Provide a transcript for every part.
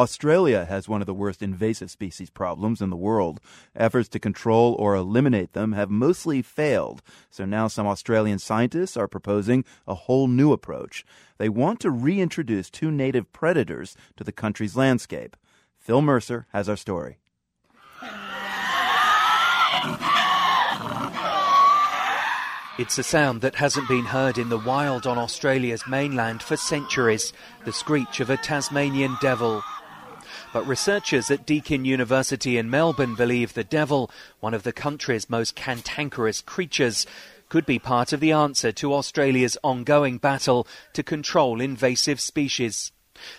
Australia has one of the worst invasive species problems in the world. Efforts to control or eliminate them have mostly failed, so now some Australian scientists are proposing a whole new approach. They want to reintroduce two native predators to the country's landscape. Phil Mercer has our story. It's a sound that hasn't been heard in the wild on Australia's mainland for centuries the screech of a Tasmanian devil. But researchers at Deakin University in Melbourne believe the devil, one of the country's most cantankerous creatures, could be part of the answer to Australia's ongoing battle to control invasive species.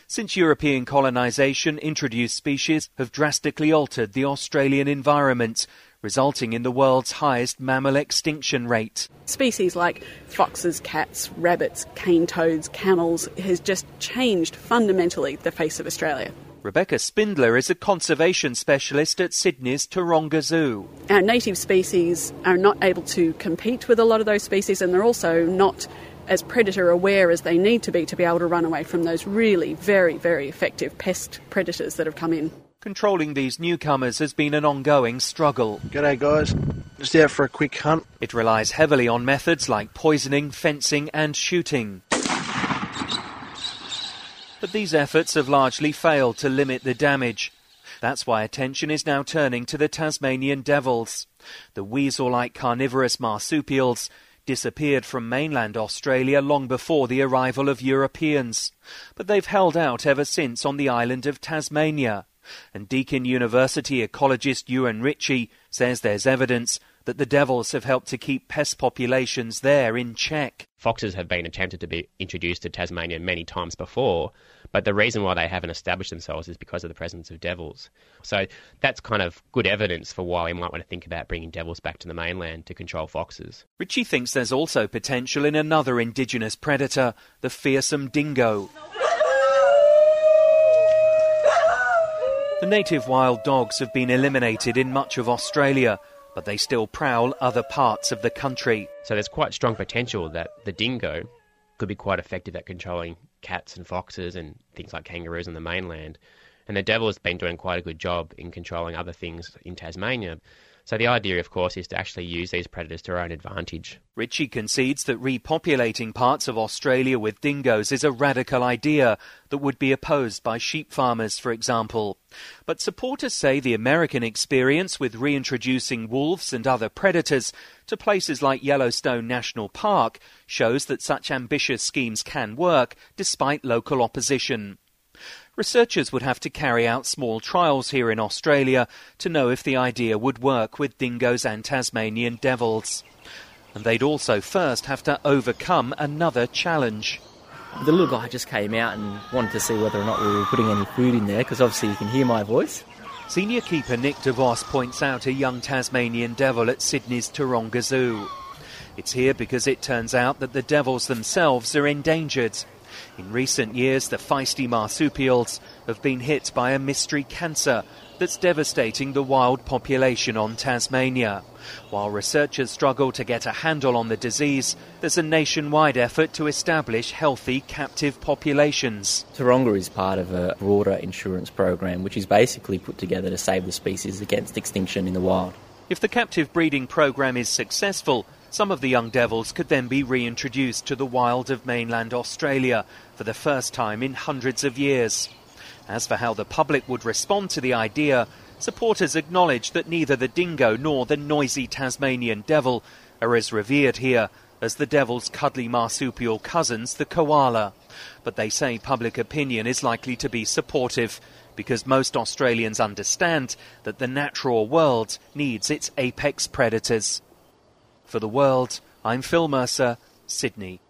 Since European colonisation, introduced species have drastically altered the Australian environment, resulting in the world's highest mammal extinction rate. Species like foxes, cats, rabbits, cane toads, camels has just changed fundamentally the face of Australia. Rebecca Spindler is a conservation specialist at Sydney's Taronga Zoo. Our native species are not able to compete with a lot of those species, and they're also not as predator aware as they need to be to be able to run away from those really very, very effective pest predators that have come in. Controlling these newcomers has been an ongoing struggle. G'day, guys. Just out for a quick hunt. It relies heavily on methods like poisoning, fencing, and shooting. But these efforts have largely failed to limit the damage. That's why attention is now turning to the Tasmanian devils. The weasel like carnivorous marsupials disappeared from mainland Australia long before the arrival of Europeans. But they've held out ever since on the island of Tasmania and Deakin University ecologist Euan Ritchie says there's evidence that the devils have helped to keep pest populations there in check. Foxes have been attempted to be introduced to Tasmania many times before, but the reason why they haven't established themselves is because of the presence of devils. So that's kind of good evidence for why we might want to think about bringing devils back to the mainland to control foxes. Ritchie thinks there's also potential in another indigenous predator, the fearsome dingo. The native wild dogs have been eliminated in much of Australia, but they still prowl other parts of the country. So there's quite strong potential that the dingo could be quite effective at controlling cats and foxes and things like kangaroos on the mainland. And the devil has been doing quite a good job in controlling other things in Tasmania. So the idea, of course, is to actually use these predators to our own advantage. Ritchie concedes that repopulating parts of Australia with dingoes is a radical idea that would be opposed by sheep farmers, for example. But supporters say the American experience with reintroducing wolves and other predators to places like Yellowstone National Park shows that such ambitious schemes can work despite local opposition. Researchers would have to carry out small trials here in Australia to know if the idea would work with dingoes and Tasmanian devils. And they'd also first have to overcome another challenge. The little guy just came out and wanted to see whether or not we were putting any food in there because obviously you can hear my voice. Senior keeper Nick DeVos points out a young Tasmanian devil at Sydney's Taronga Zoo. It's here because it turns out that the devils themselves are endangered. In recent years, the feisty marsupials have been hit by a mystery cancer that's devastating the wild population on Tasmania. While researchers struggle to get a handle on the disease, there's a nationwide effort to establish healthy captive populations. Taronga is part of a broader insurance program which is basically put together to save the species against extinction in the wild. If the captive breeding program is successful, some of the young devils could then be reintroduced to the wild of mainland Australia for the first time in hundreds of years. As for how the public would respond to the idea, supporters acknowledge that neither the dingo nor the noisy Tasmanian devil are as revered here as the devil's cuddly marsupial cousins, the koala. But they say public opinion is likely to be supportive because most Australians understand that the natural world needs its apex predators. For the world, I'm Phil Mercer, Sydney.